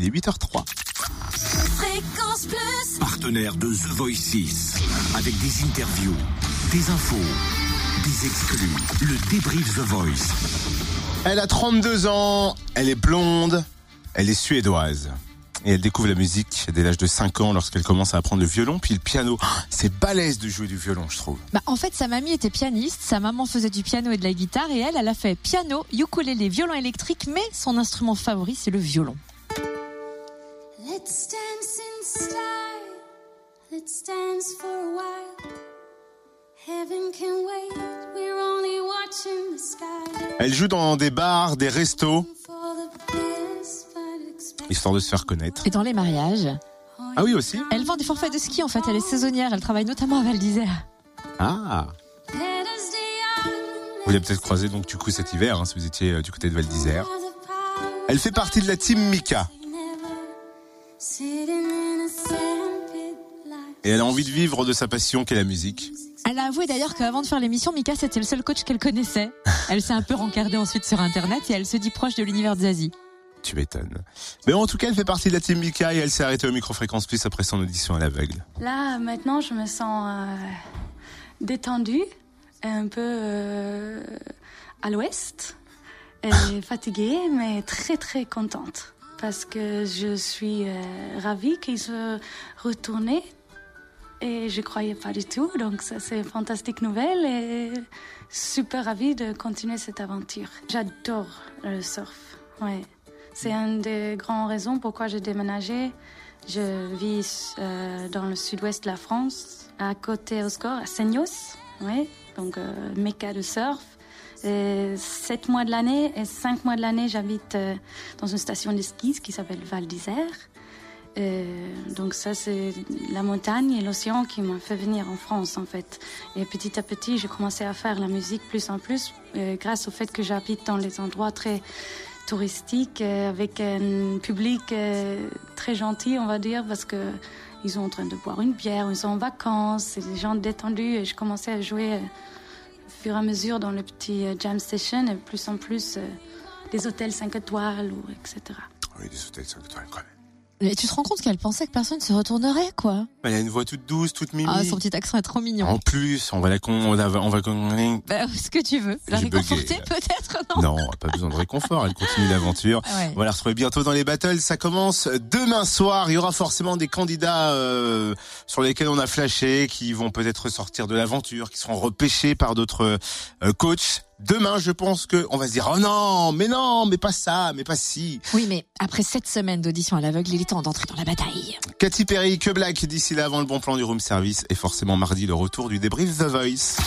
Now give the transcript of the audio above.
Il est 8h03. Fréquence Plus. Partenaire de The Voice 6. Avec des interviews, des infos, des exclus. Le débrief The Voice. Elle a 32 ans, elle est blonde, elle est suédoise. Et elle découvre la musique dès l'âge de 5 ans lorsqu'elle commence à apprendre le violon puis le piano. C'est balèze de jouer du violon, je trouve. Bah, en fait, sa mamie était pianiste, sa maman faisait du piano et de la guitare, et elle, elle a fait piano, ukulélé, violon électrique, mais son instrument favori, c'est le violon. Let's dance in style. Let's dance for a while. Heaven can wait. We're only watching the sky. Elle joue dans des bars, des restos, histoire de se faire connaître. Et dans les mariages, Ah oui aussi elle vend des forfaits de ski, en fait, elle est saisonnière, elle travaille notamment à Val d'Isère. Ah. Vous l'avez peut-être croisé donc du coup cet hiver, hein, si vous étiez euh, du côté de Val d'Isère. Elle fait partie de la team Mika. Et elle a envie de vivre de sa passion qu'est la musique. Elle a avoué d'ailleurs qu'avant de faire l'émission, Mika, c'était le seul coach qu'elle connaissait. Elle s'est un peu rencardée ensuite sur Internet et elle se dit proche de l'univers de Zazie. Tu m'étonnes. Mais en tout cas, elle fait partie de la team Mika et elle s'est arrêtée au micro-fréquence plus après son audition à l'aveugle. Là, maintenant, je me sens euh, détendue, un peu euh, à l'ouest, fatiguée, mais très très contente. Parce que je suis euh, ravie qu'ils se retournaient et je croyais pas du tout. Donc ça, c'est une fantastique nouvelle et super ravie de continuer cette aventure. J'adore le surf. Ouais. C'est une des grandes raisons pourquoi j'ai déménagé. Je vis euh, dans le sud-ouest de la France, à côté au score, à Seignos, oui, donc euh, méca de surf. Sept mois de l'année et cinq mois de l'année, j'habite euh, dans une station de ski qui s'appelle Val d'Isère. Euh, donc ça, c'est la montagne et l'océan qui m'ont fait venir en France, en fait. Et petit à petit, j'ai commencé à faire la musique plus en plus, euh, grâce au fait que j'habite dans les endroits très touristiques, avec un public très gentil, on va dire, parce que ils sont en train de boire une bière, ils sont en vacances, c'est des gens détendus. Et je commençais à jouer au fur et à mesure dans le petit euh, jam station, et plus en plus euh, des hôtels 5 étoiles, ou etc. Oui, des hôtels 5 étoiles quand même. Mais tu te rends compte qu'elle pensait que personne se retournerait, quoi. Elle a une voix toute douce, toute mimi. Ah, son petit accent est trop mignon. En plus, on va la con, on va, on va con- Bah, ce que tu veux. La réconforter, peut-être, non Non, pas besoin de réconfort. Elle continue l'aventure. Ouais. On va la retrouver bientôt dans les battles. Ça commence demain soir. Il y aura forcément des candidats euh, sur lesquels on a flashé, qui vont peut-être sortir de l'aventure, qui seront repêchés par d'autres euh, coachs. Demain, je pense que on va se dire oh non, mais non, mais pas ça, mais pas si. Oui, mais après sept semaines d'audition à l'aveugle, il est temps d'entrer dans la bataille. Katy Perry, que Black d'ici là avant le bon plan du room service et forcément mardi le retour du débrief The Voice.